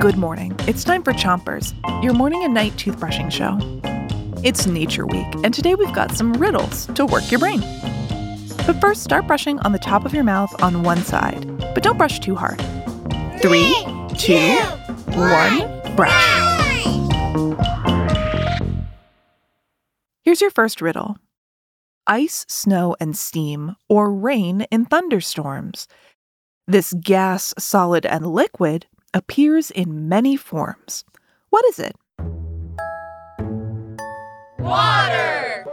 Good morning. It's time for Chompers, your morning and night toothbrushing show. It's Nature Week, and today we've got some riddles to work your brain. But first, start brushing on the top of your mouth on one side, but don't brush too hard. Three, two, one, brush. Here's your first riddle Ice, snow, and steam, or rain in thunderstorms. This gas, solid, and liquid appears in many forms. What is it? Water!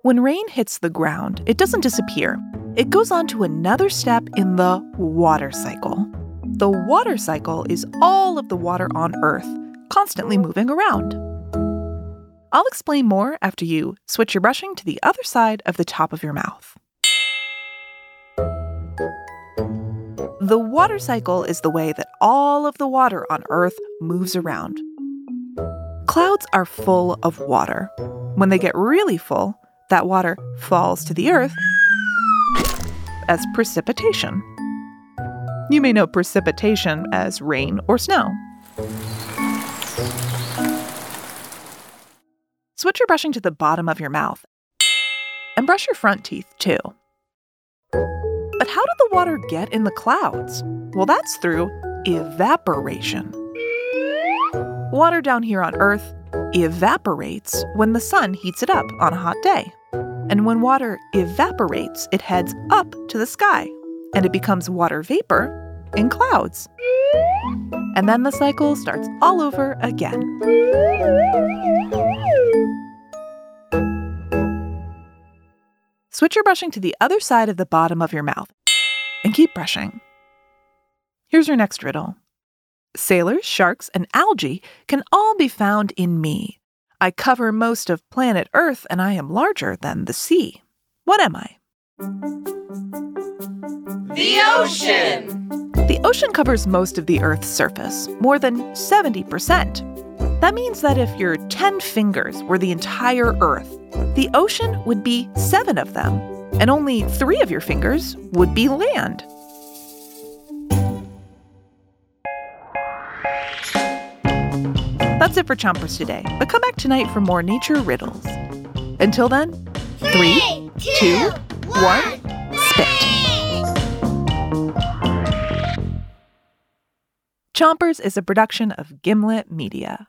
When rain hits the ground, it doesn't disappear. It goes on to another step in the water cycle. The water cycle is all of the water on Earth, constantly moving around. I'll explain more after you switch your brushing to the other side of the top of your mouth. The water cycle is the way that all of the water on Earth moves around. Clouds are full of water. When they get really full, that water falls to the Earth as precipitation. You may know precipitation as rain or snow. Switch your brushing to the bottom of your mouth and brush your front teeth too. But how did the water get in the clouds? Well, that's through evaporation. Water down here on Earth evaporates when the sun heats it up on a hot day. And when water evaporates, it heads up to the sky and it becomes water vapor in clouds. And then the cycle starts all over again. Switch your brushing to the other side of the bottom of your mouth and keep brushing. Here's your next riddle Sailors, sharks, and algae can all be found in me. I cover most of planet Earth and I am larger than the sea. What am I? The ocean! The ocean covers most of the Earth's surface, more than 70%. That means that if your 10 fingers were the entire Earth, the ocean would be seven of them, and only three of your fingers would be land. That's it for Chompers today, but come back tonight for more nature riddles. Until then, three, two, one, spit. Chompers is a production of Gimlet Media.